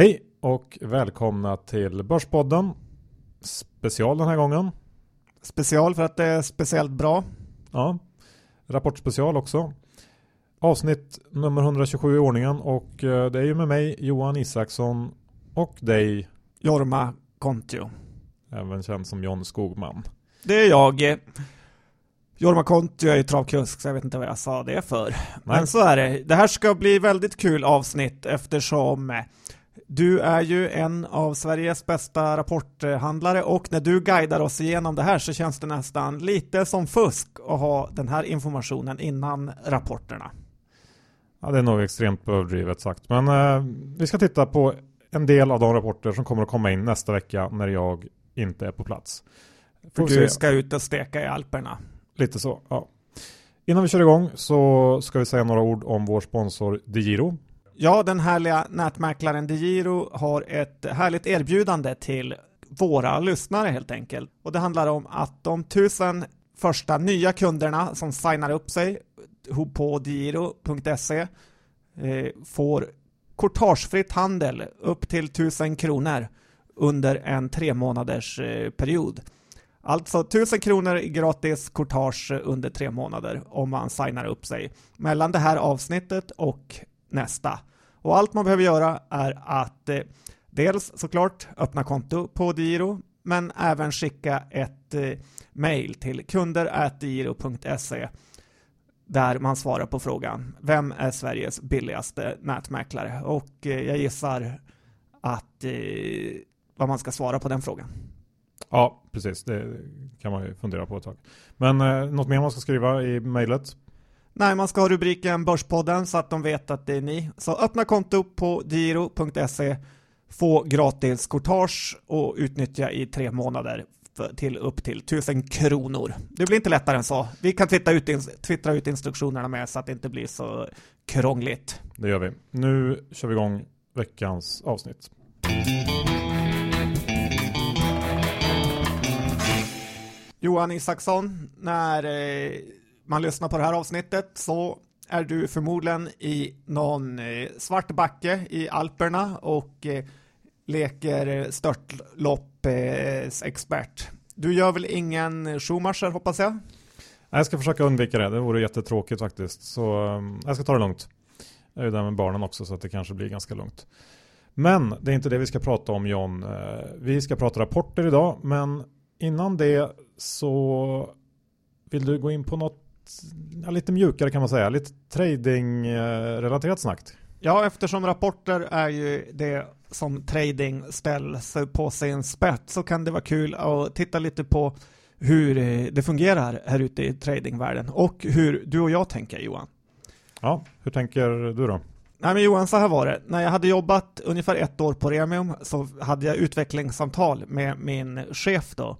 Hej och välkomna till Börspodden. Special den här gången. Special för att det är speciellt bra. Ja, rapportspecial också. Avsnitt nummer 127 i ordningen och eh, det är ju med mig Johan Isaksson och dig Jorma Kontio. Även känd som John Skogman. Det är jag. Jorma Kontio är ju travkusk så jag vet inte vad jag sa det för. Nej. Men så är det. Det här ska bli väldigt kul avsnitt eftersom du är ju en av Sveriges bästa rapporthandlare och när du guidar oss igenom det här så känns det nästan lite som fusk att ha den här informationen innan rapporterna. Ja, det är nog extremt överdrivet sagt, men eh, vi ska titta på en del av de rapporter som kommer att komma in nästa vecka när jag inte är på plats. För du ska ut och steka i Alperna. Lite så, ja. Innan vi kör igång så ska vi säga några ord om vår sponsor DeGiro Ja, den härliga nätmäklaren DeGiro har ett härligt erbjudande till våra lyssnare helt enkelt. Och det handlar om att de tusen första nya kunderna som signar upp sig på DeGiro.se eh, får kortagefritt handel upp till 1000 kronor under en tre månaders eh, period. Alltså 1000 kronor i gratis courtage under tre månader om man signar upp sig mellan det här avsnittet och nästa. Och allt man behöver göra är att eh, dels såklart öppna konto på Diro, men även skicka ett eh, mail till kunder.diro.se där man svarar på frågan Vem är Sveriges billigaste nätmäklare? Och eh, jag gissar att eh, vad man ska svara på den frågan. Ja, precis. Det kan man ju fundera på ett tag. Men eh, något mer man ska skriva i mejlet? Nej, man ska ha rubriken Börspodden så att de vet att det är ni. Så öppna konto på giro.se, få gratis courtage och utnyttja i tre månader till upp till 1000 kronor. Det blir inte lättare än så. Vi kan twittra ut, twittra ut instruktionerna med så att det inte blir så krångligt. Det gör vi. Nu kör vi igång veckans avsnitt. Johan Isaksson, när eh, man lyssnar på det här avsnittet så är du förmodligen i någon eh, svart backe i Alperna och eh, leker störtloppsexpert. Du gör väl ingen Schumacher hoppas jag? Jag ska försöka undvika det, det vore jättetråkigt faktiskt. Så ehm, jag ska ta det lugnt. Jag är ju där med barnen också så att det kanske blir ganska lugnt. Men det är inte det vi ska prata om John. Eh, vi ska prata rapporter idag, men innan det så vill du gå in på något ja, lite mjukare kan man säga, lite trading-relaterat snack. Ja, eftersom rapporter är ju det som trading ställs på sin spets så kan det vara kul att titta lite på hur det fungerar här ute i tradingvärlden och hur du och jag tänker Johan. Ja, hur tänker du då? Nej men Johan, så här var det. När jag hade jobbat ungefär ett år på Remium så hade jag utvecklingssamtal med min chef då.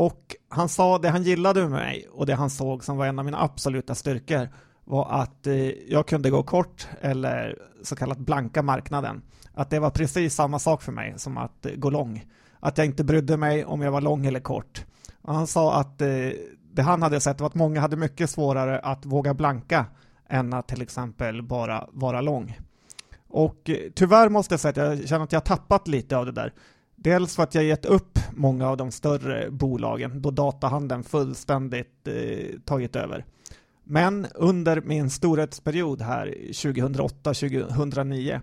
Och han sa det han gillade med mig och det han såg som var en av mina absoluta styrkor var att eh, jag kunde gå kort eller så kallat blanka marknaden. Att det var precis samma sak för mig som att eh, gå lång. Att jag inte brydde mig om jag var lång eller kort. Och han sa att eh, det han hade sett var att många hade mycket svårare att våga blanka än att till exempel bara vara lång. Och tyvärr måste jag säga att jag känner att jag tappat lite av det där. Dels för att jag gett upp många av de större bolagen då datahandeln fullständigt eh, tagit över. Men under min storhetsperiod här 2008-2009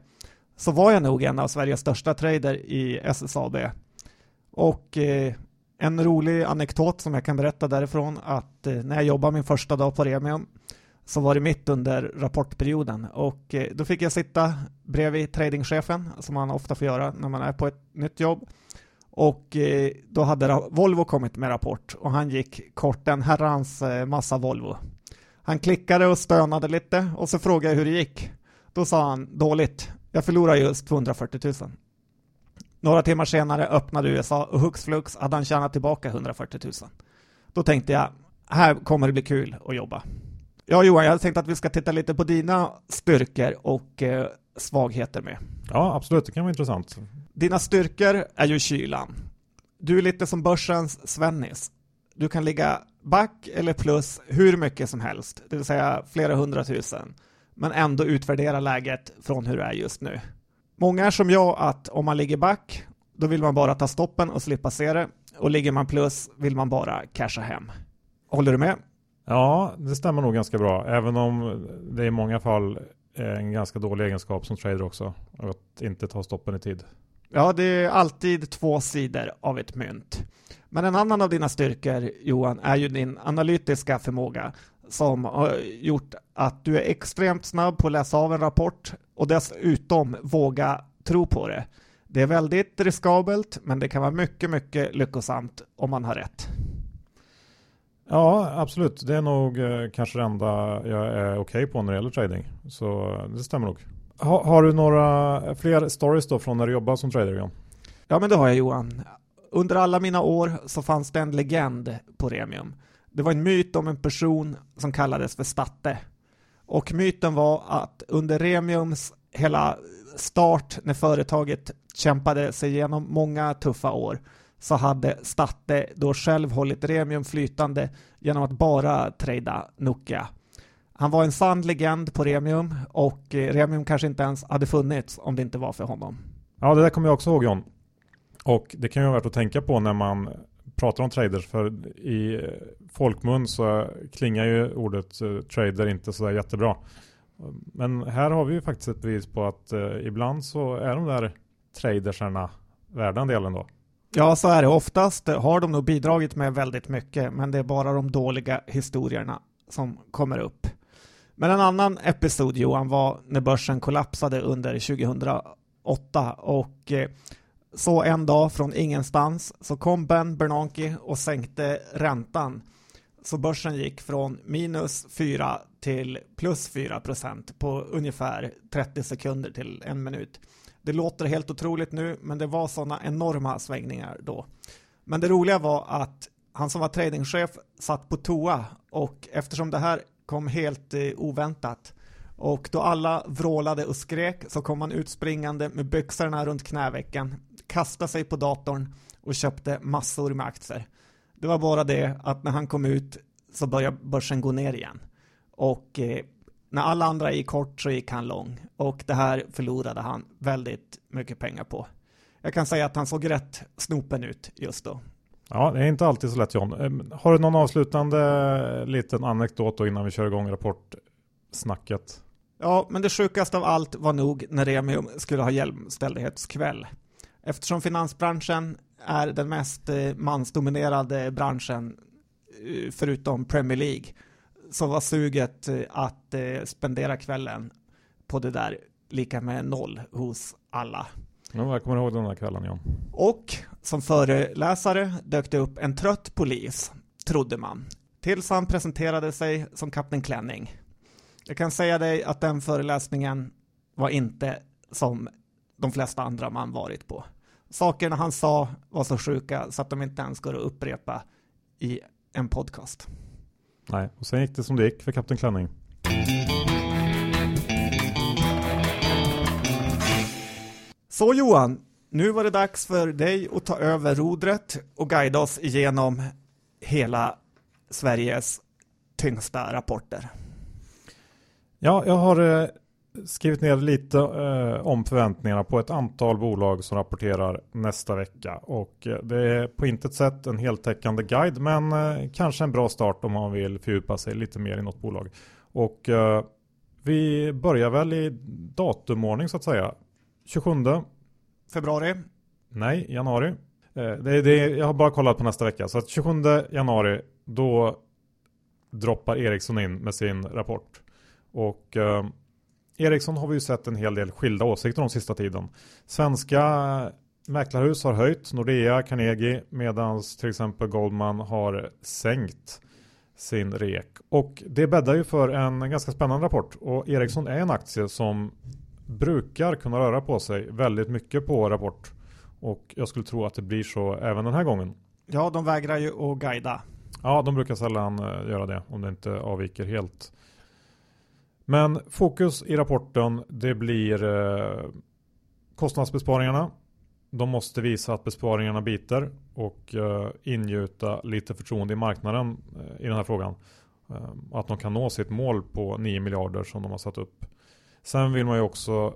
så var jag nog en av Sveriges största trader i SSAB. Och eh, en rolig anekdot som jag kan berätta därifrån att eh, när jag jobbade min första dag på Remium så var det mitt under rapportperioden och eh, då fick jag sitta bredvid tradingchefen som man ofta får göra när man är på ett nytt jobb och eh, då hade Volvo kommit med rapport och han gick kort en herrans eh, massa Volvo. Han klickade och stönade lite och så frågade jag hur det gick. Då sa han dåligt. Jag förlorade just 240 000. Några timmar senare öppnade USA och hux flux hade han tjänat tillbaka 140 000. Då tänkte jag, här kommer det bli kul att jobba. Ja Johan, jag hade tänkt att vi ska titta lite på dina styrkor och eh, svagheter med. Ja, absolut, det kan vara intressant. Dina styrkor är ju kylan. Du är lite som börsens Svennis. Du kan ligga back eller plus hur mycket som helst, det vill säga flera hundratusen, men ändå utvärdera läget från hur det är just nu. Många är som jag att om man ligger back, då vill man bara ta stoppen och slippa se det. Och ligger man plus vill man bara casha hem. Håller du med? Ja, det stämmer nog ganska bra. Även om det i många fall är en ganska dålig egenskap som trader också. Att inte ta stoppen i tid. Ja, det är alltid två sidor av ett mynt. Men en annan av dina styrkor, Johan, är ju din analytiska förmåga som har gjort att du är extremt snabb på att läsa av en rapport och dessutom våga tro på det. Det är väldigt riskabelt, men det kan vara mycket, mycket lyckosamt om man har rätt. Ja, absolut. Det är nog eh, kanske det enda jag är okej okay på när det gäller trading. Så eh, det stämmer nog. Ha, har du några fler stories då från när du jobbade som trader? John? Ja, men det har jag Johan. Under alla mina år så fanns det en legend på Remium. Det var en myt om en person som kallades för Statte. Och myten var att under Remiums hela start när företaget kämpade sig igenom många tuffa år så hade Statte då själv hållit Remium flytande genom att bara trada Nokia. Han var en sann legend på Remium och eh, Remium kanske inte ens hade funnits om det inte var för honom. Ja, det där kommer jag också ihåg John. Och det kan ju vara värt att tänka på när man pratar om traders för i eh, folkmun så klingar ju ordet eh, trader inte sådär jättebra. Men här har vi ju faktiskt ett bevis på att ibland så är de där tradersarna värda en del ändå. Ja, så är det. Oftast har de nog bidragit med väldigt mycket, men det är bara de dåliga historierna som kommer upp. Men en annan episod Johan var när börsen kollapsade under 2008 och eh, så en dag från ingenstans så kom Ben Bernanke och sänkte räntan. Så börsen gick från minus 4 till plus 4 procent på ungefär 30 sekunder till en minut. Det låter helt otroligt nu, men det var sådana enorma svängningar då. Men det roliga var att han som var tradingchef satt på toa och eftersom det här kom helt eh, oväntat och då alla vrålade och skrek så kom han utspringande med byxorna runt knävecken, kastade sig på datorn och köpte massor med aktier. Det var bara det att när han kom ut så började börsen gå ner igen. Och eh, när alla andra gick kort så gick han lång. Och det här förlorade han väldigt mycket pengar på. Jag kan säga att han såg rätt snopen ut just då. Ja, det är inte alltid så lätt John. Ehm, har du någon avslutande liten anekdot då innan vi kör igång rapportsnacket? Ja, men det sjukaste av allt var nog när Remium skulle ha jämställdhetskväll. Eftersom finansbranschen är den mest eh, mansdominerade branschen eh, förutom Premier League så var suget eh, att spendera kvällen på det där lika med noll hos alla. Ja, jag kommer ihåg den där kvällen ja. Och som föreläsare dök det upp en trött polis, trodde man, tills han presenterade sig som Kapten Klänning. Jag kan säga dig att den föreläsningen var inte som de flesta andra man varit på. Sakerna han sa var så sjuka så att de inte ens går att upprepa i en podcast. Nej, och sen gick det som det gick för Kapten Klänning. Så Johan, nu var det dags för dig att ta över rodret och guida oss igenom hela Sveriges tyngsta rapporter. Ja, jag har eh, skrivit ner lite eh, om förväntningarna på ett antal bolag som rapporterar nästa vecka. Och eh, det är på intet sätt en heltäckande guide, men eh, kanske en bra start om man vill fördjupa sig lite mer i något bolag. Och eh, vi börjar väl i datumordning så att säga. 27 februari? Nej, januari. Eh, det, det, jag har bara kollat på nästa vecka. Så att 27 januari, då droppar Ericsson in med sin rapport. Och Ericsson har vi ju sett en hel del skilda åsikter om sista tiden. Svenska mäklarhus har höjt, Nordea, Carnegie, medan till exempel Goldman har sänkt sin rek. Och det bäddar ju för en ganska spännande rapport. Och Ericsson är en aktie som brukar kunna röra på sig väldigt mycket på rapport. Och jag skulle tro att det blir så även den här gången. Ja, de vägrar ju att guida. Ja, de brukar sällan eh, göra det om det inte avviker helt. Men fokus i rapporten det blir eh, kostnadsbesparingarna. De måste visa att besparingarna biter och eh, ingjuta lite förtroende i marknaden eh, i den här frågan. Eh, att de kan nå sitt mål på 9 miljarder som de har satt upp. Sen vill man ju också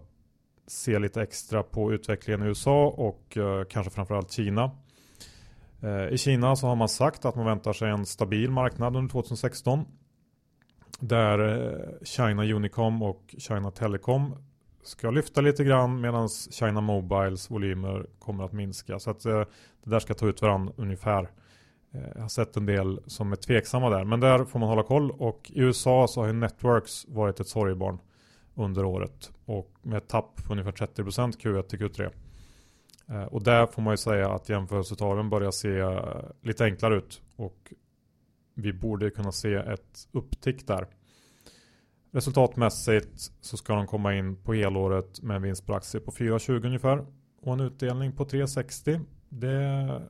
se lite extra på utvecklingen i USA och eh, kanske framförallt Kina. I Kina så har man sagt att man väntar sig en stabil marknad under 2016. Där eh, China Unicom och China Telecom ska lyfta lite grann medan China Mobiles volymer kommer att minska. Så att eh, det där ska ta ut varandra ungefär. Eh, jag har sett en del som är tveksamma där. Men där får man hålla koll. Och i USA så har ju Networks varit ett sorgebarn under året. Och med ett tapp på ungefär 30% Q1 till Q3. Och där får man ju säga att jämförelsetalen börjar se lite enklare ut. Och vi borde kunna se ett upptick där. Resultatmässigt så ska de komma in på helåret med en vinst per aktie på 4,20 ungefär. Och en utdelning på 3,60. Det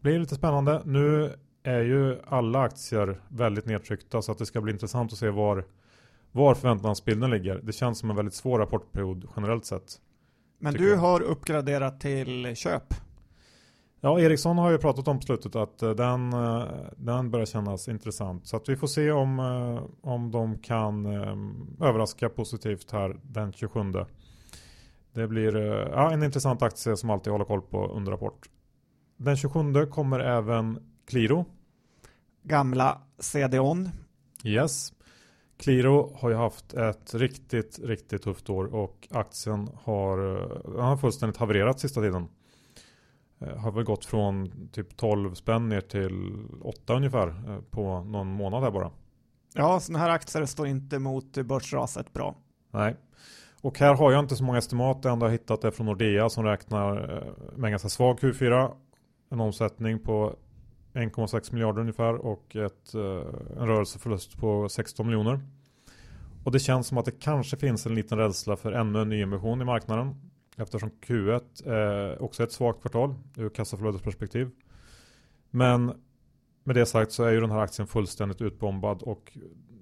blir lite spännande. Nu är ju alla aktier väldigt nedtryckta så att det ska bli intressant att se var var förväntansbilden ligger. Det känns som en väldigt svår rapportperiod generellt sett. Men du jag. har uppgraderat till köp. Ja, Ericsson har ju pratat om på slutet att eh, den, eh, den börjar kännas intressant. Så att vi får se om, eh, om de kan överraska positivt här den 27. Det blir ja, en intressant aktie som alltid håller koll på under rapport. Den 27 kommer även Qliro. Gamla CDON. Yes. Qliro har ju haft ett riktigt, riktigt tufft år och aktien har, har fullständigt havererat sista tiden. Eh, har väl gått från typ 12 spänn ner till 8 ungefär eh, på någon månad här bara. Ja, sådana här aktier står inte mot börsraset bra. Nej. Och här har jag inte så många estimat. Det enda jag hittat är från Nordea som räknar eh, med en ganska svag Q4. En omsättning på 1,6 miljarder ungefär och ett, en rörelseförlust på 16 miljoner. Och det känns som att det kanske finns en liten rädsla för ännu en nyemission i marknaden. Eftersom Q1 är också ett svagt kvartal ur kassaflödesperspektiv. Men med det sagt så är ju den här aktien fullständigt utbombad och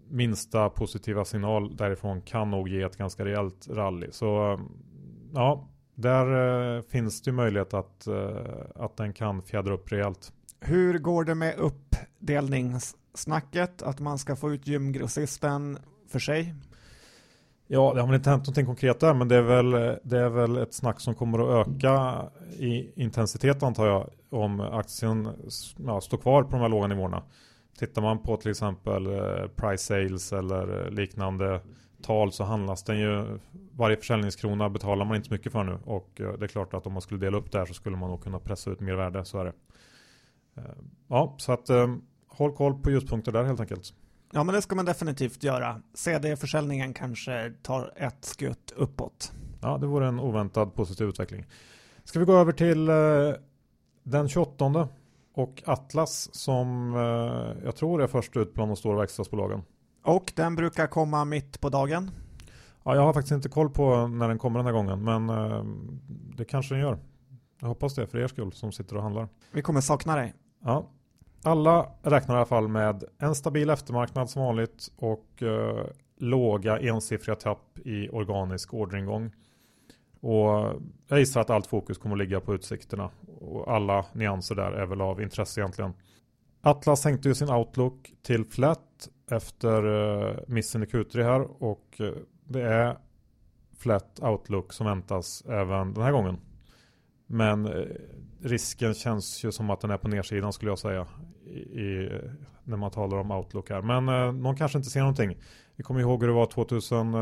minsta positiva signal därifrån kan nog ge ett ganska rejält rally. Så eh, ja, där eh, finns det ju möjlighet att, eh, att den kan fjädra upp rejält. Hur går det med uppdelningssnacket? Att man ska få ut gymgrossisten för sig? Ja, det har väl inte hänt någonting konkret där, men det är, väl, det är väl ett snack som kommer att öka i intensitet antar jag, om aktien ja, står kvar på de här låga nivåerna. Tittar man på till exempel eh, price sales eller liknande tal så handlas den ju varje försäljningskrona betalar man inte så mycket för nu och eh, det är klart att om man skulle dela upp det här så skulle man nog kunna pressa ut mer värde, så är det. Eh, ja, så att håll koll på ljuspunkter där helt enkelt. Ja, men det ska man definitivt göra. CD-försäljningen kanske tar ett skutt uppåt. Ja, det vore en oväntad positiv utveckling. Ska vi gå över till eh, den 28 och Atlas som eh, jag tror är först ut bland de stora verkstadsbolagen. Och den brukar komma mitt på dagen. Ja, jag har faktiskt inte koll på när den kommer den här gången, men eh, det kanske den gör. Jag hoppas det för er skull som sitter och handlar. Vi kommer sakna dig. Ja. Alla räknar i alla fall med en stabil eftermarknad som vanligt och eh, låga ensiffriga tapp i organisk orderingång. Och jag gissar att allt fokus kommer att ligga på utsikterna och alla nyanser där är väl av intresse egentligen. Atlas sänkte ju sin outlook till flat efter eh, missen i Q3 här och eh, det är flat outlook som väntas även den här gången. Men uh, risken känns ju som att den är på nedsidan skulle jag säga i, när man talar om outlook här. Men uh, någon kanske inte ser någonting. Vi kommer ihåg hur det var 2000,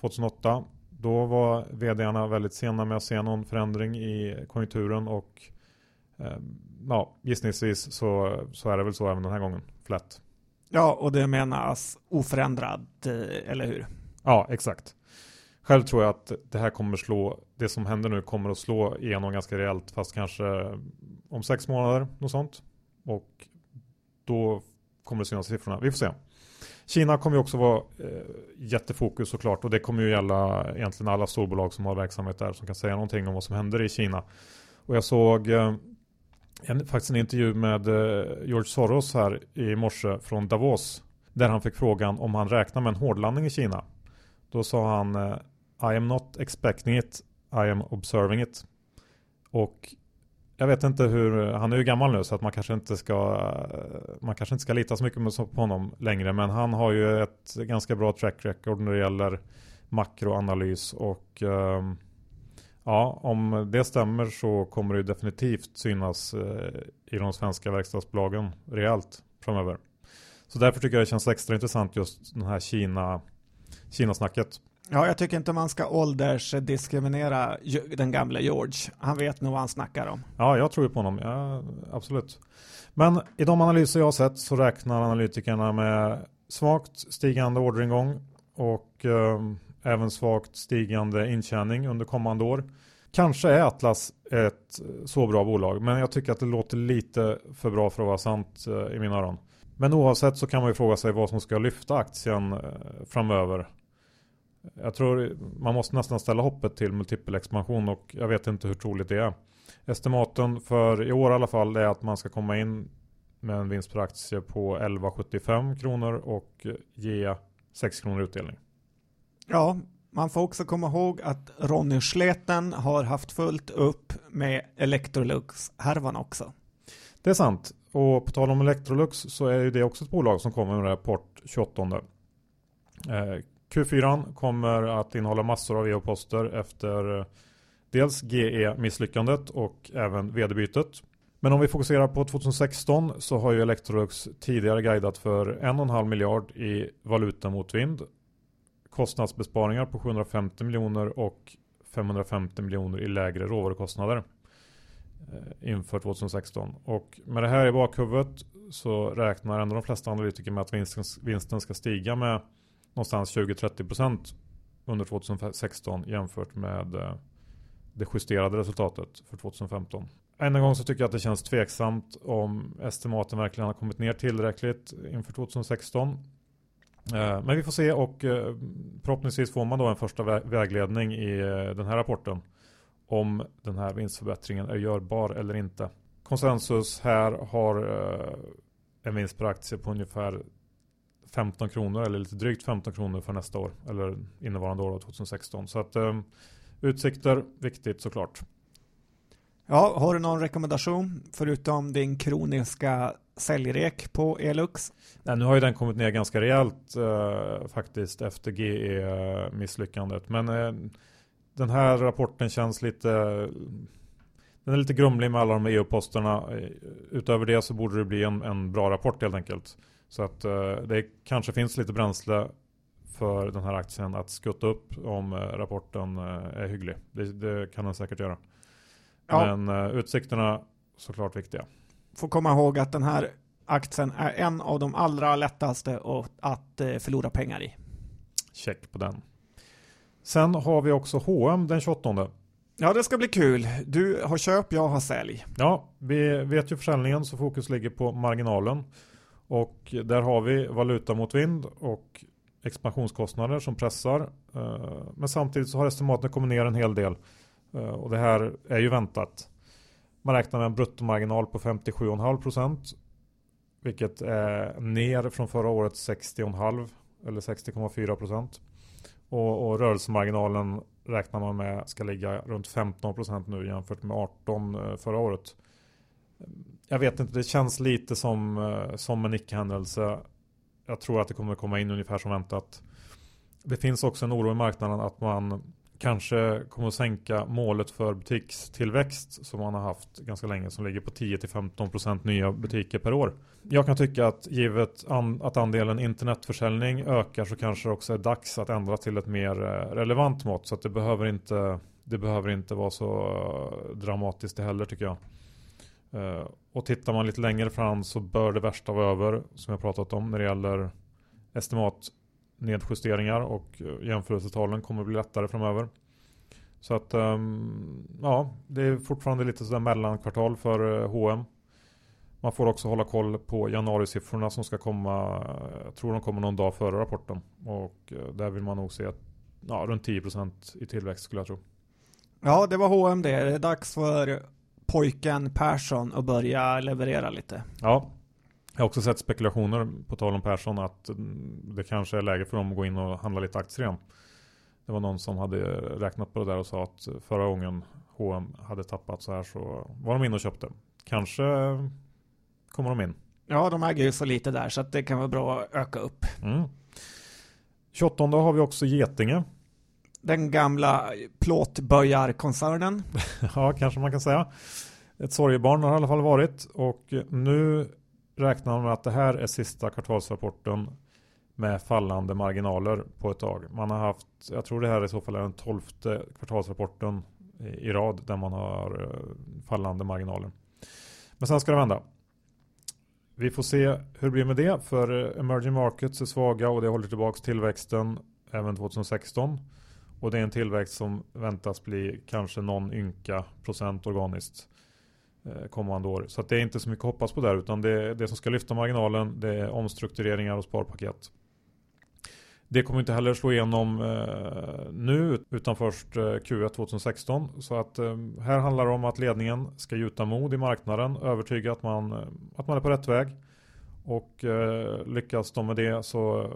2008. Då var vdarna väldigt sena med att se någon förändring i konjunkturen och ja, gissningsvis så, så är det väl så även den här gången. Flat. Ja, och det menas oförändrad, eh, eller hur? Ja, exakt. Själv tror jag att det här kommer slå, det som händer nu kommer att slå igenom ganska rejält, fast kanske om sex månader, något sånt. Och då kommer det synas i siffrorna. Vi får se. Kina kommer ju också vara eh, jättefokus såklart och det kommer ju gälla egentligen alla storbolag som har verksamhet där som kan säga någonting om vad som händer i Kina. Och jag såg eh, en, faktiskt en intervju med eh, George Soros här i morse från Davos. Där han fick frågan om han räknar med en hårdlandning i Kina. Då sa han eh, i am not expecting it, I am observing it. Och jag vet inte hur, han är ju gammal nu så att man kanske inte ska man kanske inte ska lita så mycket på honom längre men han har ju ett ganska bra track record när det gäller makroanalys och ehm, Ja, om det stämmer så kommer det definitivt synas eh, i de svenska verkstadsbolagen rejält framöver. Så därför tycker jag det känns extra intressant just den här Kina, Kina-snacket. Ja, jag tycker inte man ska åldersdiskriminera den gamla George. Han vet nog vad han snackar om. Ja, jag tror ju på honom. Ja, absolut. Men i de analyser jag har sett så räknar analytikerna med svagt stigande orderingång och eh, även svagt stigande intjäning under kommande år. Kanske är Atlas ett så bra bolag, men jag tycker att det låter lite för bra för att vara sant eh, i mina öron. Men oavsett så kan man ju fråga sig vad som ska lyfta aktien eh, framöver. Jag tror man måste nästan ställa hoppet till multipelexpansion och jag vet inte hur troligt det är. Estimaten för i år i alla fall är att man ska komma in med en vinst per aktie på 11,75 kronor och ge 6 kronor utdelning. Ja, man får också komma ihåg att Ronny Sleten har haft fullt upp med Electrolux-härvan också. Det är sant. Och på tal om Electrolux så är det också ett bolag som kommer med rapport 28. Eh, Q4 kommer att innehålla massor av e-poster efter eh, dels GE-misslyckandet och även vd-bytet. Men om vi fokuserar på 2016 så har ju Electrolux tidigare guidat för 1,5 miljard i valutamotvind. kostnadsbesparingar på 750 miljoner och 550 miljoner i lägre råvarukostnader eh, inför 2016. Och med det här i bakhuvudet så räknar ändå de flesta analytiker med att vinsten, vinsten ska stiga med någonstans 20-30% under 2016 jämfört med eh, det justerade resultatet för 2015. Än en gång så tycker jag att det känns tveksamt om estimaten verkligen har kommit ner tillräckligt inför 2016. Eh, men vi får se och eh, förhoppningsvis får man då en första vägledning i den här rapporten om den här vinstförbättringen är görbar eller inte. Konsensus här har en vinst per aktie på ungefär 15 kronor eller lite drygt 15 kronor för nästa år eller innevarande år 2016. Så att utsikter viktigt såklart. Ja, har du någon rekommendation förutom din kroniska säljrek på Elux? Nej, nu har ju den kommit ner ganska rejält eh, faktiskt efter GE-misslyckandet. Men eh, den här rapporten känns lite den är lite grumlig med alla de EU-posterna. Utöver det så borde det bli en, en bra rapport helt enkelt. Så att eh, det kanske finns lite bränsle för den här aktien att skutta upp om eh, rapporten eh, är hygglig. Det, det kan den säkert göra. Ja. Men utsikterna såklart viktiga. Får komma ihåg att den här aktien är en av de allra lättaste att förlora pengar i. Check på den. Sen har vi också H&M den 28. Ja, det ska bli kul. Du har köp, jag har sälj. Ja, vi vet ju försäljningen så fokus ligger på marginalen. Och där har vi valuta mot vind och expansionskostnader som pressar. Eh, men samtidigt så har estimaten kommit ner en hel del. Eh, och det här är ju väntat. Man räknar med en bruttomarginal på 57,5% vilket är ner från förra årets 60,5 eller 60,4% och, och rörelsemarginalen räknar man med ska ligga runt 15% nu jämfört med 18 eh, förra året. Jag vet inte, det känns lite som, eh, som en icke-händelse. Jag tror att det kommer komma in ungefär som väntat. Det finns också en oro i marknaden att man kanske kommer att sänka målet för butikstillväxt som man har haft ganska länge som ligger på 10-15% nya butiker per år. Jag kan tycka att givet an att andelen internetförsäljning ökar så kanske det också är dags att ändra till ett mer eh, relevant mått så att det behöver inte det behöver inte vara så eh, dramatiskt det heller tycker jag. Uh, och tittar man lite längre fram så bör det värsta vara över som jag pratat om när det gäller estimat nedjusteringar och eh, jämförelsetalen kommer bli lättare framöver. Så att um, ja, det är fortfarande lite sådär mellankvartal för H&M. Man får också hålla koll på januarisiffrorna som ska komma. Jag tror de kommer någon dag före rapporten. Och där vill man nog se att, ja, runt 10% i tillväxt skulle jag tro. Ja, det var H&M det. Det är dags för pojken Persson att börja leverera lite. Ja, jag har också sett spekulationer på tal om Persson att det kanske är läge för dem att gå in och handla lite aktier igen. Det var någon som hade räknat på det där och sa att förra gången H&M hade tappat så här så var de inne och köpte. Kanske kommer de in. Ja, de äger ju så lite där så att det kan vara bra att öka upp. Mm. 28 har vi också Getinge. Den gamla plåtböjarkoncernen. ja, kanske man kan säga. Ett sorgebarn har det i alla fall varit och nu räknar man med att det här är sista kvartalsrapporten med fallande marginaler på ett tag. Man har haft, jag tror det här i så fall är den tolfte kvartalsrapporten i rad där man har eh, fallande marginaler. Men sen ska det vända. Vi får se hur det blir med det för eh, emerging markets är svaga och det håller tillbaka tillväxten även 2016. Och det är en tillväxt som väntas bli kanske någon ynka procent organiskt eh, kommande år. Så det är inte så mycket att hoppas på där utan det, det som ska lyfta marginalen det är omstruktureringar och sparpaket. Det kommer inte heller slå igenom eh, nu utan först eh, Q1 2016. Så att eh, här handlar det om att ledningen ska gjuta mod i marknaden, övertyga att man, eh, att man är på rätt väg. Och eh, lyckas de med det så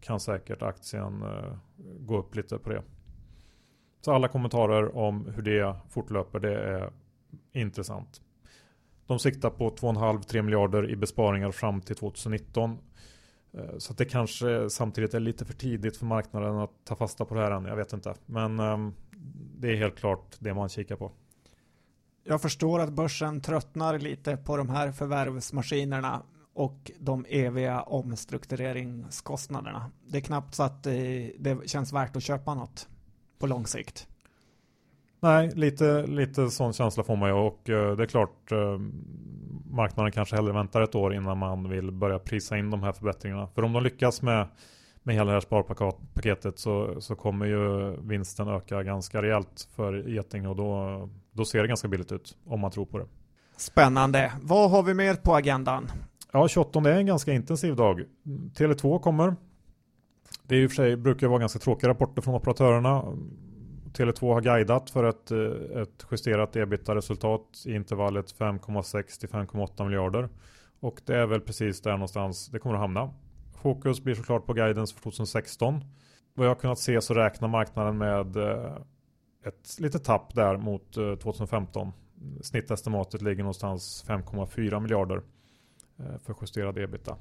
kan säkert aktien eh, gå upp lite på det. Så alla kommentarer om hur det fortlöper det är intressant. De siktar på 2,5-3 miljarder i besparingar fram till 2019. Eh, så det kanske samtidigt är lite för tidigt för marknaden att ta fasta på det här än. Jag vet inte. Men ehm, det är helt klart det man kikar på. Jag förstår att börsen tröttnar lite på de här förvärvsmaskinerna och de eviga omstruktureringskostnaderna. Det är knappt så att eh, det känns värt att köpa något på lång sikt. Nej, lite, lite sån känsla får man ju och uh, det är klart uh, marknaden kanske hellre väntar ett år innan man vill börja prisa in de här förbättringarna. För om de lyckas med, med hela det här sparpaketet så, så kommer ju vinsten öka ganska rejält för Geting och då, då ser det ganska billigt ut om man tror på det. Spännande. Vad har vi mer på agendan? Ja, 28 är en ganska intensiv dag. Tele2 kommer. Det är i och för sig brukar vara ganska tråkiga rapporter från operatörerna. Tele2 har guidat för ett, eh, ett justerat ebitda-resultat i intervallet 5,6 till 5,8 miljarder. Och det är väl precis där någonstans det kommer att hamna. Fokus blir såklart på guidance för 2016. Vad jag har kunnat se så räknar marknaden med eh, ett litet tapp där mot eh, 2015. Snittestimatet ligger någonstans 5,4 miljarder för justerad ebitda.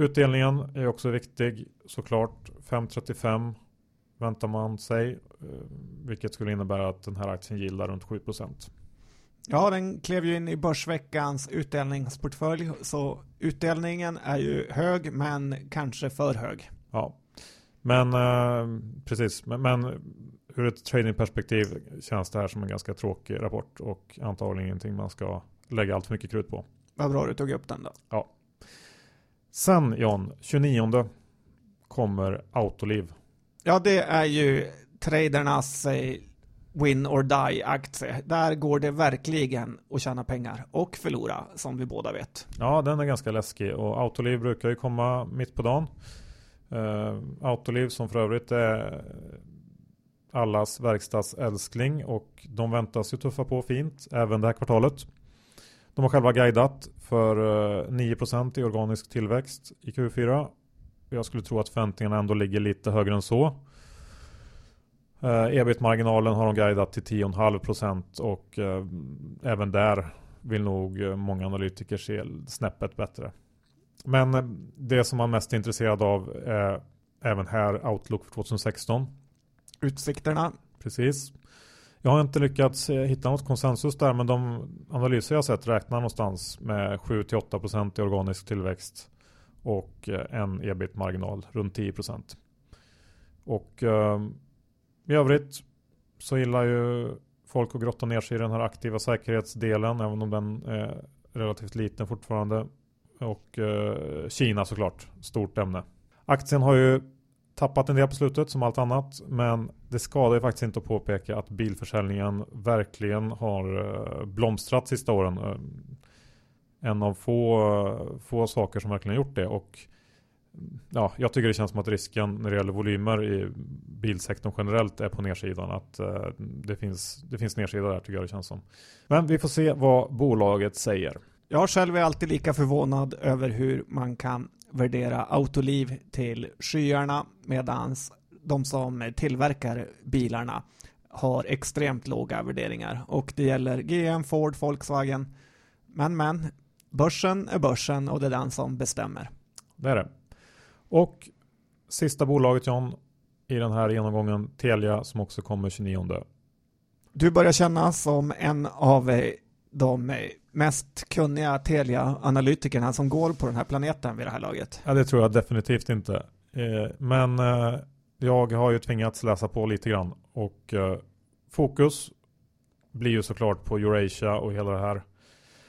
Utdelningen är också viktig såklart. 5,35 väntar man sig. Eh, vilket skulle innebära att den här aktien gillar runt 7%. Ja, den klev ju in i Börsveckans utdelningsportfölj. Så utdelningen är ju hög, men kanske för hög. Ja, men eh, precis. Men, men ur ett tradingperspektiv känns det här som en ganska tråkig rapport och antagligen ingenting man ska lägga allt för mycket krut på. Vad bra du tog upp den då. Ja. Sen John, 29 kommer Autoliv. Ja, det är ju tradernas win or die aktie. Där går det verkligen att tjäna pengar och förlora som vi båda vet. Ja, den är ganska läskig och Autoliv brukar ju komma mitt på dagen. Uh, Autoliv som för övrigt är allas verkstadsälskling och de väntas ju tuffa på fint även det här kvartalet. De har själva guidat för 9% eh, i organisk tillväxt i Q4 jag skulle tro att förväntningarna ändå ligger lite högre än så. Eh, Ebit-marginalen har de guidat till 10,5% och eh, även där vill nog många analytiker se snäppet bättre. Men det som man mest är intresserad av är även här Outlook för 2016. Utsikterna. Precis. Jag har inte lyckats eh, hitta något konsensus där men de analyser jag sett räknar någonstans med 7-8% i organisk tillväxt och eh, en ebit-marginal runt 10%. Och eh, i övrigt så gillar ju folk att grotta ner sig i den här aktiva säkerhetsdelen även om den är relativt liten fortfarande. Och eh, Kina såklart, stort ämne. Aktien har ju tappat en del på slutet som allt annat men det skadar ju faktiskt inte att påpeka att bilförsäljningen verkligen har eh, blomstrat sista åren. Eh, en av få, eh, få saker som verkligen gjort det. Och mm, ja, jag tycker det känns som att risken när det gäller volymer i bilsektorn generellt är på nedsidan. Att det, finns, det finns nedsida där tycker jag det känns som. Men vi får se vad bolaget säger. Jag själv är alltid lika förvånad över hur man kan värdera Autoliv till skyarna medan de som tillverkar bilarna har extremt låga värderingar. Och det gäller GM, Ford, Volkswagen. Men men, Börsen är börsen och det är den som bestämmer. Det är det. Och sista bolaget John, i den här genomgången Telia som också kommer 29. Du börjar känna som en av de mest kunniga Telia-analytikerna som går på den här planeten vid det här laget. Ja, det tror jag definitivt inte. Eh, men eh, jag har ju tvingats läsa på lite grann och eh, fokus blir ju såklart på Eurasia och hela det här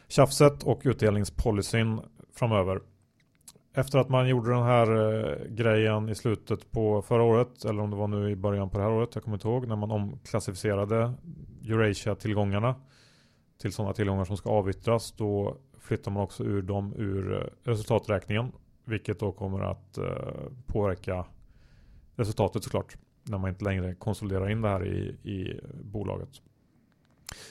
tjafset och utdelningspolicyn framöver. Efter att man gjorde den här grejen i slutet på förra året, eller om det var nu i början på det här året, jag kommer inte ihåg, när man omklassificerade Eurasia-tillgångarna till sådana tillgångar som ska avyttras, då flyttar man också ur dem ur eh, resultaträkningen, vilket då kommer att eh, påverka resultatet såklart, när man inte längre konsoliderar in det här i, i bolaget.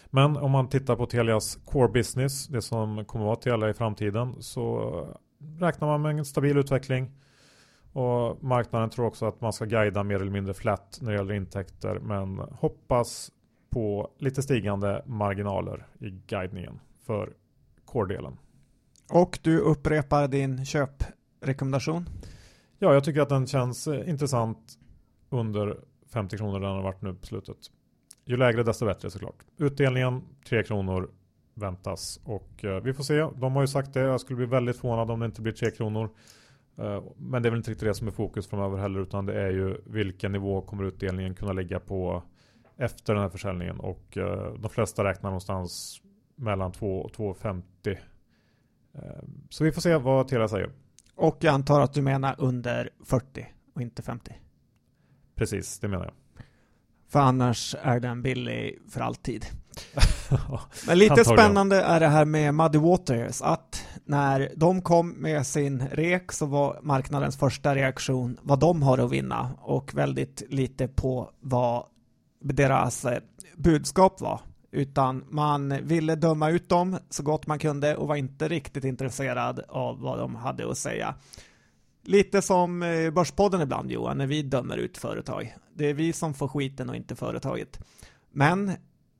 Men om man tittar på Telias core business, det som kommer att vara Telia i framtiden, så räknar man med en stabil utveckling. Och marknaden tror också att man ska guida mer eller mindre flat när det gäller intäkter, men hoppas på lite stigande marginaler i guidningen för core-delen. Och du upprepar din köprekommendation? Ja, jag tycker att den känns eh, intressant under 50 kronor den har varit nu på slutet. Ju lägre desto bättre såklart. Utdelningen 3 kronor väntas och uh, vi får se. De har ju sagt det. Jag skulle bli väldigt förvånad om det inte blir 3 kronor. Uh, men det är väl inte riktigt det som är fokus framöver heller utan det är ju vilken nivå kommer utdelningen kunna ligga på efter den här försäljningen och uh, de flesta räknar någonstans mellan 2 och 2,50. Så vi får se vad Telia säger. Och jag antar att du menar under 40 och inte 50? Precis, det menar jag. För annars är den billig för alltid. Men lite spännande är det här med Muddy Waters, att när de kom med sin rek så var marknadens första reaktion vad de har att vinna och väldigt lite på vad deras eh, budskap var. Utan man ville döma ut dem så gott man kunde och var inte riktigt intresserad av vad de hade att säga. Lite som eh, Börspodden ibland Johan, när vi dömer ut företag. Det är vi som får skiten och inte företaget. Men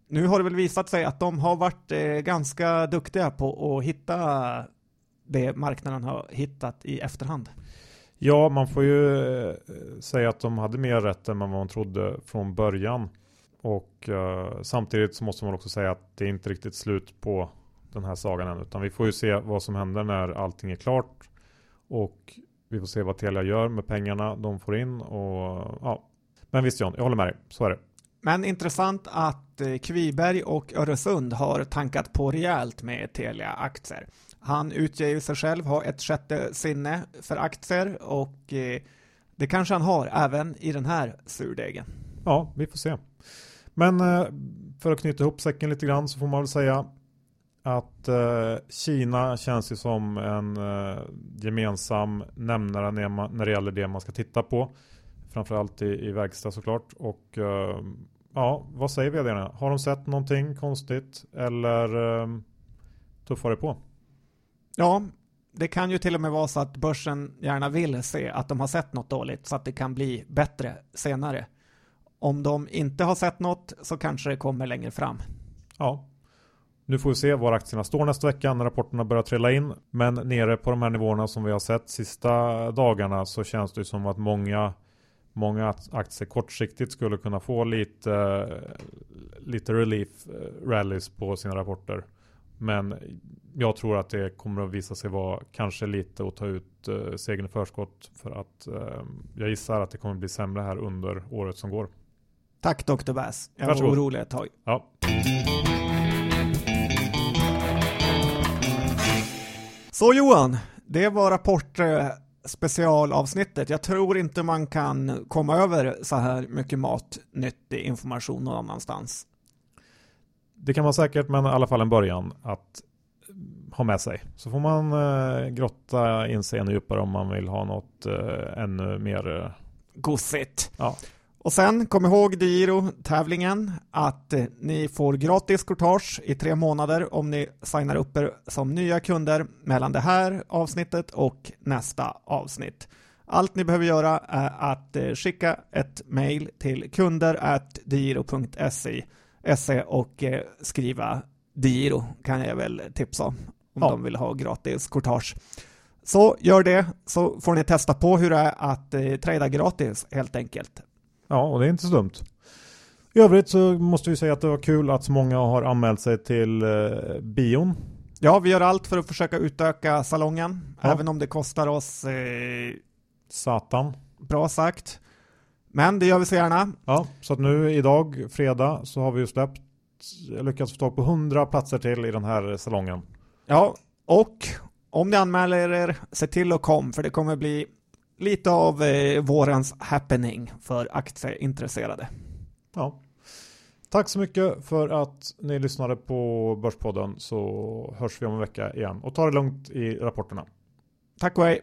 nu har det väl visat sig att de har varit eh, ganska duktiga på att hitta det marknaden har hittat i efterhand. Ja, man får ju eh, säga att de hade mer rätt än vad man trodde från början. Och uh, samtidigt så måste man också säga att det är inte riktigt slut på den här sagan än. Utan vi får ju se vad som händer när allting är klart. Och vi får se vad Telia gör med pengarna de får in. Och, ja. Men visst John, jag håller med dig. Så är det. Men intressant att eh, Kviberg och Öresund har tankat på rejält med Telia-aktier. Han utger ju sig själv ha ett sjätte sinne för aktier och eh, det kanske han har även i den här surdegen. Ja, vi får se. Men eh, för att knyta ihop säcken lite grann så får man väl säga att eh, Kina känns ju som en eh, gemensam nämnare när, man, när det gäller det man ska titta på. Framförallt i, i verkstad såklart. Och eh, ja, vad säger vdarna? Har de sett någonting konstigt eller eh, tuffar det på? Ja, det kan ju till och med vara så att börsen gärna vill se att de har sett något dåligt så att det kan bli bättre senare. Om de inte har sett något så kanske det kommer längre fram. Ja, nu får vi se var aktierna står nästa vecka när rapporterna börjar trilla in. Men nere på de här nivåerna som vi har sett sista dagarna så känns det som att många Många aktier kortsiktigt skulle kunna få lite, lite relief eh, rallies på sina rapporter. Men jag tror att det kommer att visa sig vara kanske lite att ta ut eh, segern i förskott. För att eh, jag gissar att det kommer bli sämre här under året som går. Tack Dr. Bass. Jag Varsågod. var orolig ett tag. Ja. Så Johan, det var rapport eh, specialavsnittet. Jag tror inte man kan komma över så här mycket matnyttig information någon annanstans. Det kan man säkert, men i alla fall en början att ha med sig. Så får man eh, grotta in sig ännu djupare om man vill ha något eh, ännu mer eh... gossigt. Ja. Och sen kom ihåg Giro-tävlingen att eh, ni får gratis courtage i tre månader om ni signar upp er som nya kunder mellan det här avsnittet och nästa avsnitt. Allt ni behöver göra är att eh, skicka ett mail till kunder.digiro.se e och eh, skriva Digiro kan jag väl tipsa om om ja. de vill ha gratis courtage. Så gör det så får ni testa på hur det är att eh, trada gratis helt enkelt. Ja, och det är inte så dumt. I övrigt så måste vi säga att det var kul att så många har anmält sig till eh, bion. Ja, vi gör allt för att försöka utöka salongen, Ja. även om det kostar oss eh, Satan. bra sagt. Men det gör vi så gärna. Ja, så att nu idag, fredag, så har vi ju släppt, lyckats få tag på 100 platser till i den här salongen. Ja, och om ni anmäler er, se till att kom, för det kommer bli lite av eh, vårens happening för aktieintresserade. Ja. Tack så mycket för att ni lyssnade på Börspodden så hörs vi om en vecka igen. Och ta det lugnt i rapporterna. Tack och hej!